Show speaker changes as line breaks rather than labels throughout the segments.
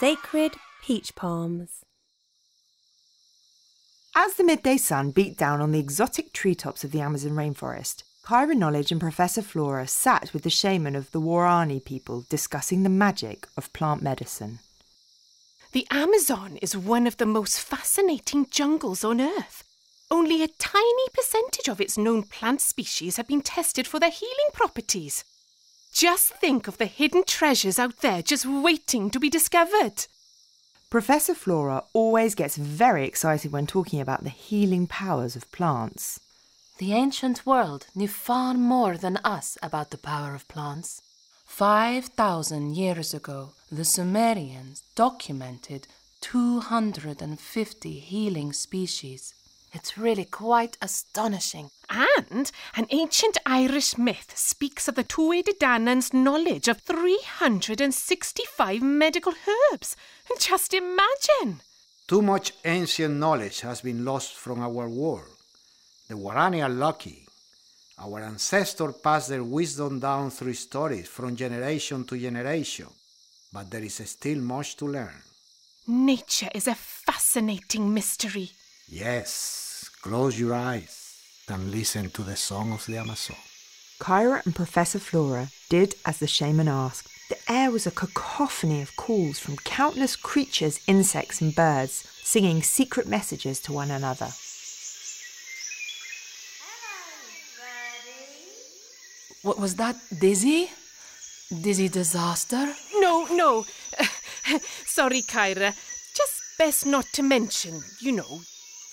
sacred peach palms.
As the midday sun beat down on the exotic treetops of the Amazon rainforest, Kyra Knowledge and Professor Flora sat with the shaman of the Warani people discussing the magic of plant medicine.
The Amazon is one of the most fascinating jungles on Earth. Only a tiny percentage of its known plant species have been tested for their healing properties. Just think of the hidden treasures out there just waiting to be discovered.
Professor Flora always gets very excited when talking about the healing powers of plants.
The ancient world knew far more than us about the power of plants. Five thousand years ago, the Sumerians documented 250 healing species. It's really quite astonishing.
And an ancient Irish myth speaks of the Tuatha De Danaan's knowledge of 365 medical herbs. Just imagine!
Too much ancient knowledge has been lost from our world. The Warani are lucky. Our ancestors passed their wisdom down through stories from generation to generation, but there is still much to learn.
Nature is a fascinating mystery.
Yes, close your eyes and listen to the song of the Amazon.
Kyra and Professor Flora did as the shaman asked. The air was a cacophony of calls from countless creatures, insects, and birds, singing secret messages to one another.
What was that, Dizzy? Dizzy Disaster?
No, no. Sorry, Kyra. Just best not to mention, you know,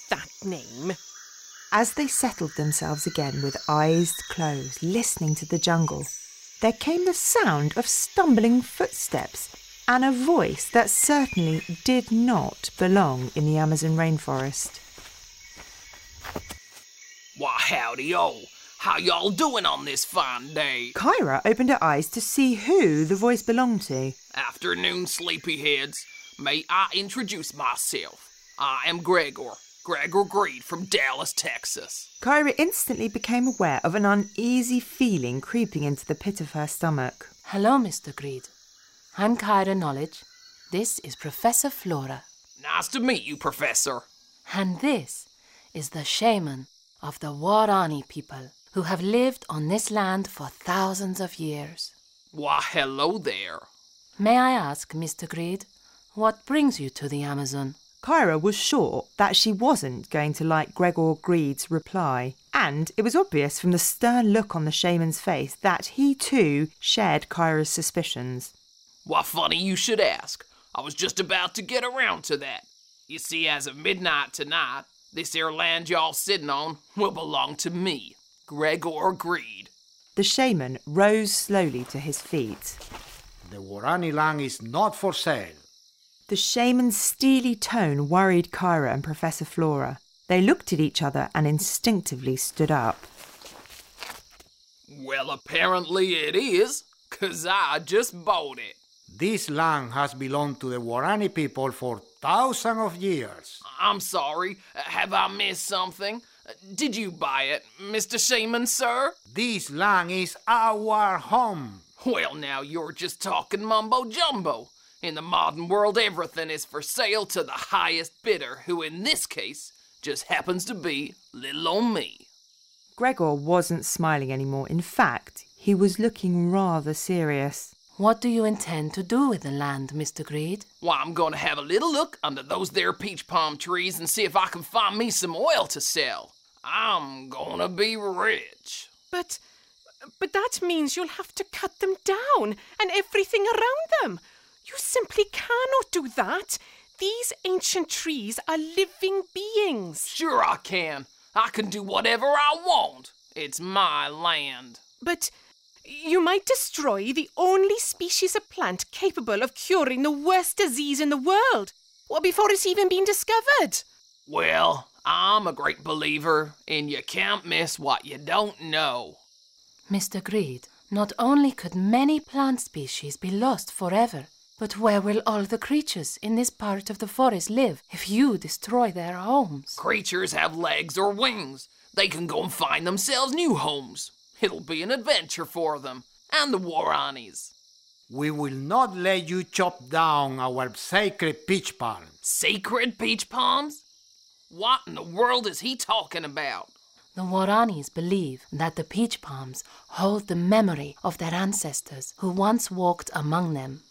that name.
As they settled themselves again with eyes closed, listening to the jungle, there came the sound of stumbling footsteps and a voice that certainly did not belong in the Amazon rainforest.
Why, howdy, oh. How y'all doing on this fine day?
Kyra opened her eyes to see who the voice belonged to.
Afternoon, sleepyheads. May I introduce myself? I am Gregor, Gregor Greed from Dallas, Texas.
Kyra instantly became aware of an uneasy feeling creeping into the pit of her stomach.
Hello, Mr. Greed. I'm Kyra Knowledge. This is Professor Flora.
Nice to meet you, Professor.
And this is the shaman of the Warani people who have lived on this land for thousands of years.
Why, hello there.
May I ask, Mr. Greed, what brings you to the Amazon?
Kyra was sure that she wasn't going to like Gregor Greed's reply, and it was obvious from the stern look on the shaman's face that he too shared Kyra's suspicions.
Why, funny you should ask. I was just about to get around to that. You see, as of midnight tonight, this here land y'all sitting on will belong to me, Gregor Greed.
The shaman rose slowly to his feet.
The Warani land is not for sale.
The shaman's steely tone worried Kyra and Professor Flora. They looked at each other and instinctively stood up.
Well, apparently it is, 'cause I just bought it.
This land has belonged to the Warani people for thousands of years.
I'm sorry. Have I missed something? Did you buy it, Mr. Shaman, sir?
This land is our home.
Well, now you're just talking mumbo jumbo. In the modern world, everything is for sale to the highest bidder, who in this case just happens to be little old me.
Gregor wasn't smiling anymore. In fact, he was looking rather serious.
What do you intend to do with the land, Mr. Greed?
Why, I'm going to have a little look under those there peach palm trees and see if I can find me some oil to sell. I'm gonna be rich.
But but that means you'll have to cut them down and everything around them. You simply cannot do that. These ancient trees are living beings.
Sure, I can. I can do whatever I want. It's my land.
But you might destroy the only species of plant capable of curing the worst disease in the world, well, before it's even been discovered.
Well, I'm a great believer in you can't miss what you don't know.
Mr. Greed, not only could many plant species be lost forever, but where will all the creatures in this part of the forest live if you destroy their homes?
Creatures have legs or wings. They can go and find themselves new homes. It'll be an adventure for them and the Waranis.
We will not let you chop down our sacred peach palms.
Sacred peach palms? What in the world is he talking about?
The Waranis believe that the peach palms hold the memory of their ancestors who once walked among them.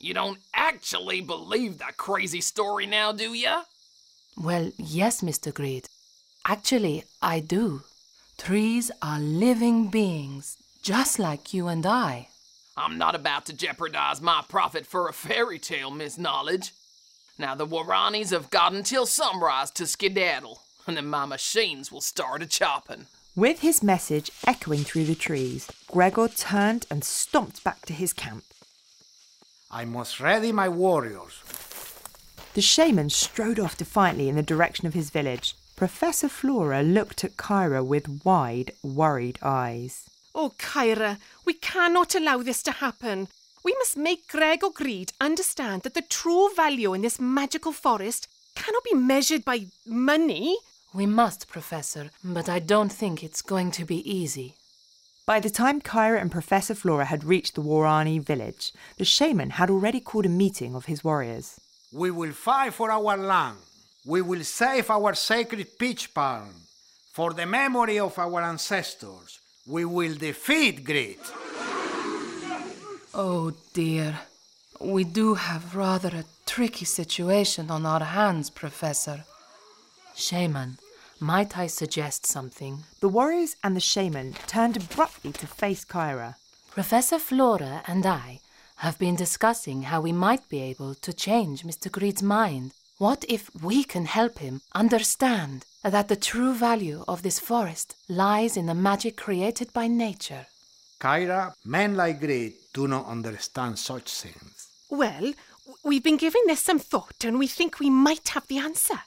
You don't actually believe that crazy story now, do ya?
Well, yes, Mr. Greed. Actually, I do. Trees are living beings, just like you and I.
I'm not about to jeopardize my profit for a fairy tale, Miss Knowledge. Now, the Waranis have got until sunrise to skedaddle, and then my machines will start a chopping.
With his message echoing through the trees, Gregor turned and stomped back to his camp.
I must ready my warriors.
The shaman strode off defiantly in the direction of his village. Professor Flora looked at Kyra with wide, worried eyes.
Oh, Kyra, we cannot allow this to happen. We must make Gregor Greed understand that the true value in this magical forest cannot be measured by money.
We must, Professor, but I don't think it's going to be easy.
By the time Kyra and Professor Flora had reached the Warani village, the shaman had already called a meeting of his warriors.
We will fight for our land. We will save our sacred peach palm. For the memory of our ancestors, we will defeat greed.
Oh dear. We do have rather a tricky situation on our hands, Professor. Shaman, might I suggest something?
The warriors and the shaman turned abruptly to face Kyra.
Professor Flora and I have been discussing how we might be able to change Mr. Greed's mind. What if we can help him understand that the true value of this forest lies in the magic created by nature?
Kyra, men like greed do not understand such things.
Well, we've been giving this some thought and we think we might have the answer.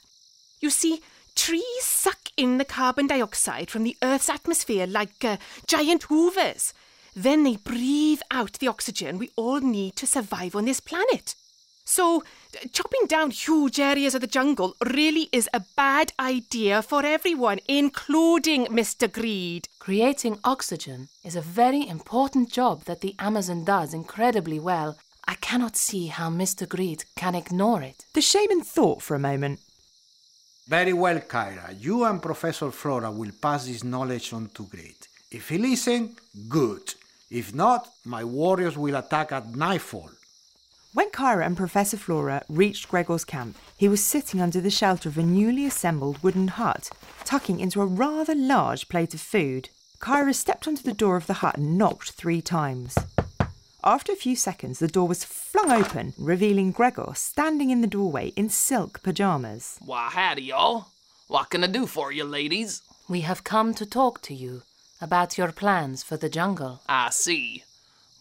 You see, trees suck in the carbon dioxide from the Earth's atmosphere like uh, giant hoovers. Then they breathe out the oxygen we all need to survive on this planet. So, chopping down huge areas of the jungle really is a bad idea for everyone, including Mr. Greed.
Creating oxygen is a very important job that the Amazon does incredibly well. I cannot see how Mr. Greed can ignore it.
The shaman thought for a moment.
Very well, Kyra. You and Professor Flora will pass this knowledge on to Greed. If he listens, good. If not, my warriors will attack at nightfall.
When Kyra and Professor Flora reached Gregor's camp, he was sitting under the shelter of a newly assembled wooden hut, tucking into a rather large plate of food. Kyra stepped onto the door of the hut and knocked three times. After a few seconds, the door was flung open, revealing Gregor standing in the doorway in silk pajamas.
Why, howdy, y'all. What can I do for you, ladies?
We have come to talk to you about your plans for the jungle.
I see.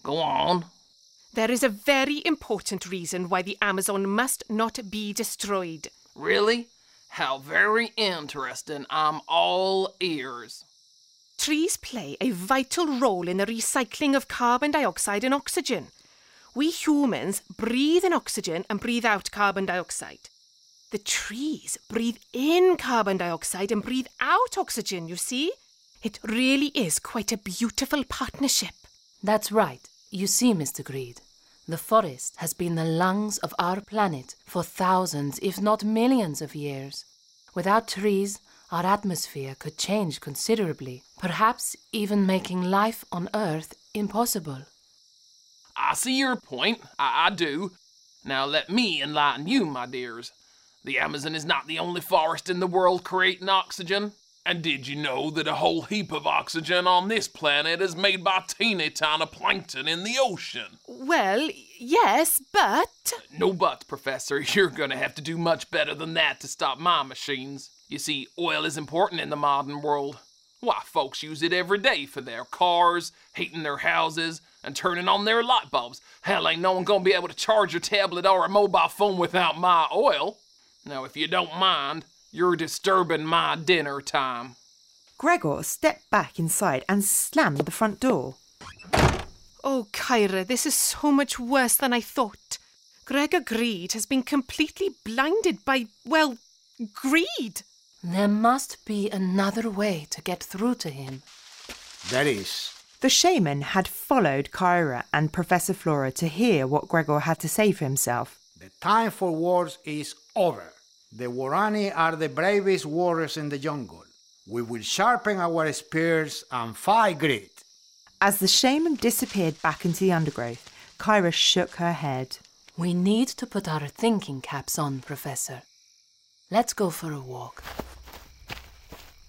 Go on.
There is a very important reason why the Amazon must not be destroyed.
Really? How very interesting. I'm all ears.
Trees play a vital role in the recycling of carbon dioxide and oxygen. We humans breathe in oxygen and breathe out carbon dioxide. The trees breathe in carbon dioxide and breathe out oxygen, you see? It really is quite a beautiful partnership.
That's right. You see, Mr. Greed, the forest has been the lungs of our planet for thousands, if not millions of years. Without trees, our atmosphere could change considerably, perhaps even making life on Earth impossible.
I see your point. I, I do. Now let me enlighten you, my dears. The Amazon is not the only forest in the world creating oxygen. And did you know that a whole heap of oxygen on this planet is made by teeny tiny plankton in the ocean?
Well, yes, but.
No buts, Professor. You're gonna have to do much better than that to stop my machines. You see, oil is important in the modern world. Why, folks use it every day for their cars, heating their houses, and turning on their light bulbs. Hell, ain't no one gonna be able to charge a tablet or a mobile phone without my oil. Now, if you don't mind, you're disturbing my dinner time.
Gregor stepped back inside and slammed the front door.
Oh, Kyra, this is so much worse than I thought. Gregor Greed has been completely blinded by, well, greed.
There must be another way to get through to him.
There is.
The shaman had followed Kyra and Professor Flora to hear what Gregor had to say for himself.
The time for wars is over. The Warani are the bravest warriors in the jungle. We will sharpen our spears and fight Greed.
As the shaman disappeared back into the undergrowth, Kyra shook her head.
We need to put our thinking caps on, Professor. Let's go for a walk.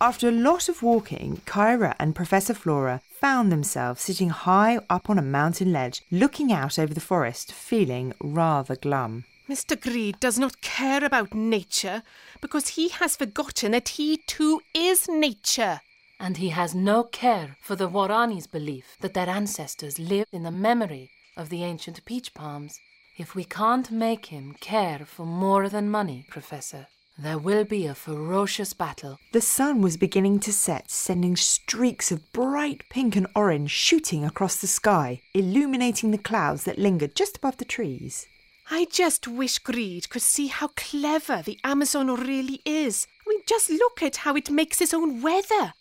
After a lot of walking, Kyra and Professor Flora found themselves sitting high up on a mountain ledge, looking out over the forest, feeling rather glum.
Mr. Greed does not care about nature because he has forgotten that he too is nature.
And he has no care for the Warani's belief that their ancestors lived in the memory of the ancient peach palms. If we can't make him care for more than money, Professor, there will be a ferocious battle.
The sun was beginning to set, sending streaks of bright pink and orange shooting across the sky, illuminating the clouds that lingered just above the trees.
I just wish Greed could see how clever the Amazon really is. I mean, just look at how it makes its own weather.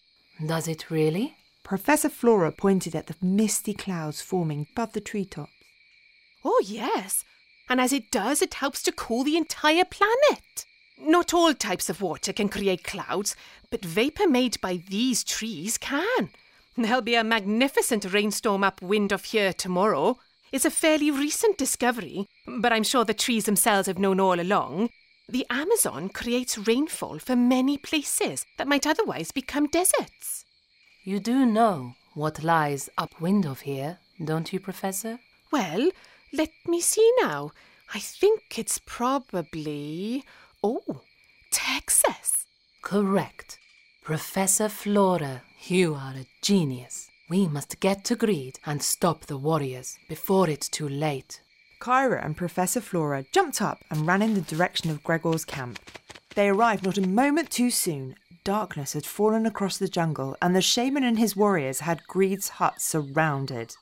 Does it really?
Professor Flora pointed at the misty clouds forming above the treetops.
Oh, yes. And as it does, it helps to cool the entire planet. Not all types of water can create clouds, but vapour made by these trees can. There'll be a magnificent rainstorm upwind of here tomorrow. It's a fairly recent discovery, but I'm sure the trees themselves have known all along. The Amazon creates rainfall for many places that might otherwise become deserts.
You do know what lies upwind of here, don't you, Professor?
Well, let me see now. I think it's probably. Oh, Texas.
Correct. Professor Flora, you are a genius. We must get to Greed and stop the warriors before it's too late.
Kyra and Professor Flora jumped up and ran in the direction of Gregor's camp. They arrived not a moment too soon. Darkness had fallen across the jungle, and the shaman and his warriors had Greed's hut surrounded.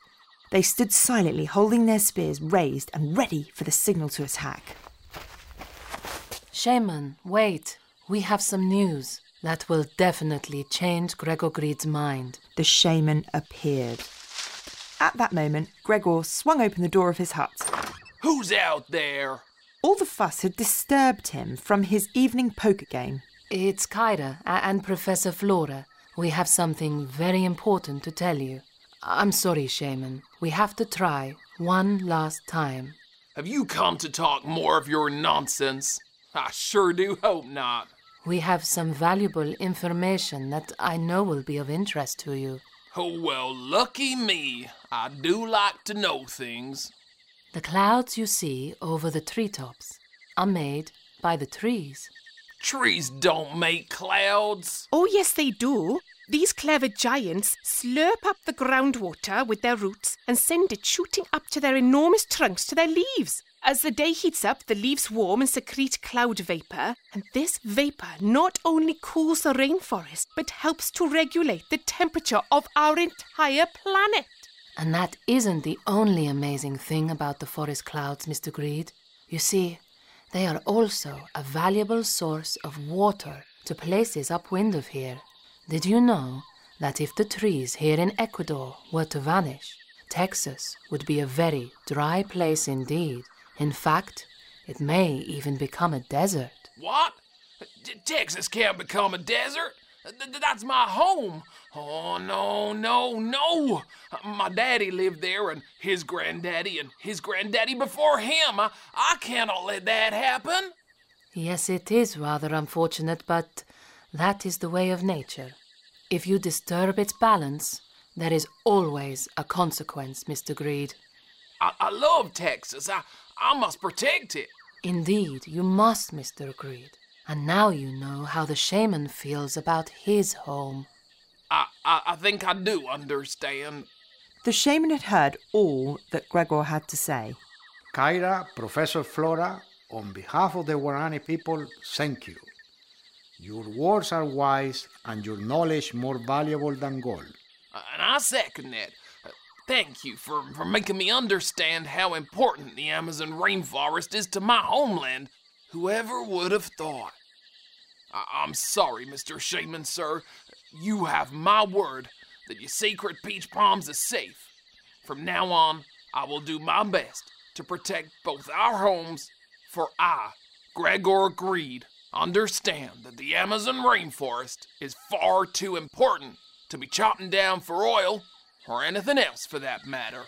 They stood silently, holding their spears raised and ready for the signal to attack.
Shaman, wait. We have some news that will definitely change Gregor Greed's mind.
The shaman appeared. At that moment, Gregor swung open the door of his hut.
Who's out there?
All the fuss had disturbed him from his evening poker game.
It's Kyra a- and Professor Flora. We have something very important to tell you. I'm sorry, Shaman. We have to try one last time.
Have you come to talk more of your nonsense? I sure do hope not.
We have some valuable information that I know will be of interest to you.
Oh, well, lucky me. I do like to know things.
The clouds you see over the treetops are made by the trees.
Trees don't make clouds.
Oh, yes, they do. These clever giants slurp up the groundwater with their roots and send it shooting up to their enormous trunks to their leaves. As the day heats up, the leaves warm and secrete cloud vapor, and this vapor not only cools the rainforest, but helps to regulate the temperature of our entire planet.
And that isn't the only amazing thing about the forest clouds, Mr. Greed. You see, they are also a valuable source of water to places upwind of here. Did you know that if the trees here in Ecuador were to vanish, Texas would be a very dry place indeed? In fact, it may even become a desert.
What? Texas can't become a desert? Th- th- that's my home. Oh, no, no, no. My daddy lived there, and his granddaddy, and his granddaddy before him. I, I cannot let that happen.
Yes, it is rather unfortunate, but that is the way of nature. If you disturb its balance, there is always a consequence, Mr. Greed.
I, I love Texas. I, I must protect it.
Indeed, you must, Mr. Greed. And now you know how the shaman feels about his home.
I, I, I think I do understand.
The shaman had heard all that Gregor had to say.
Kyra, Professor Flora, on behalf of the Warani people, thank you. Your words are wise and your knowledge more valuable than gold.
And I second that. Thank you for, for making me understand how important the Amazon rainforest is to my homeland. Whoever would have thought? I, I'm sorry, Mr. Shaman, sir. You have my word. that your sacred peach palms are safe. From now on, I will do my best to protect both our homes, for I, Gregor Greed, understand that the Amazon rainforest is far too important to be chopping down for oil, or anything else for that matter.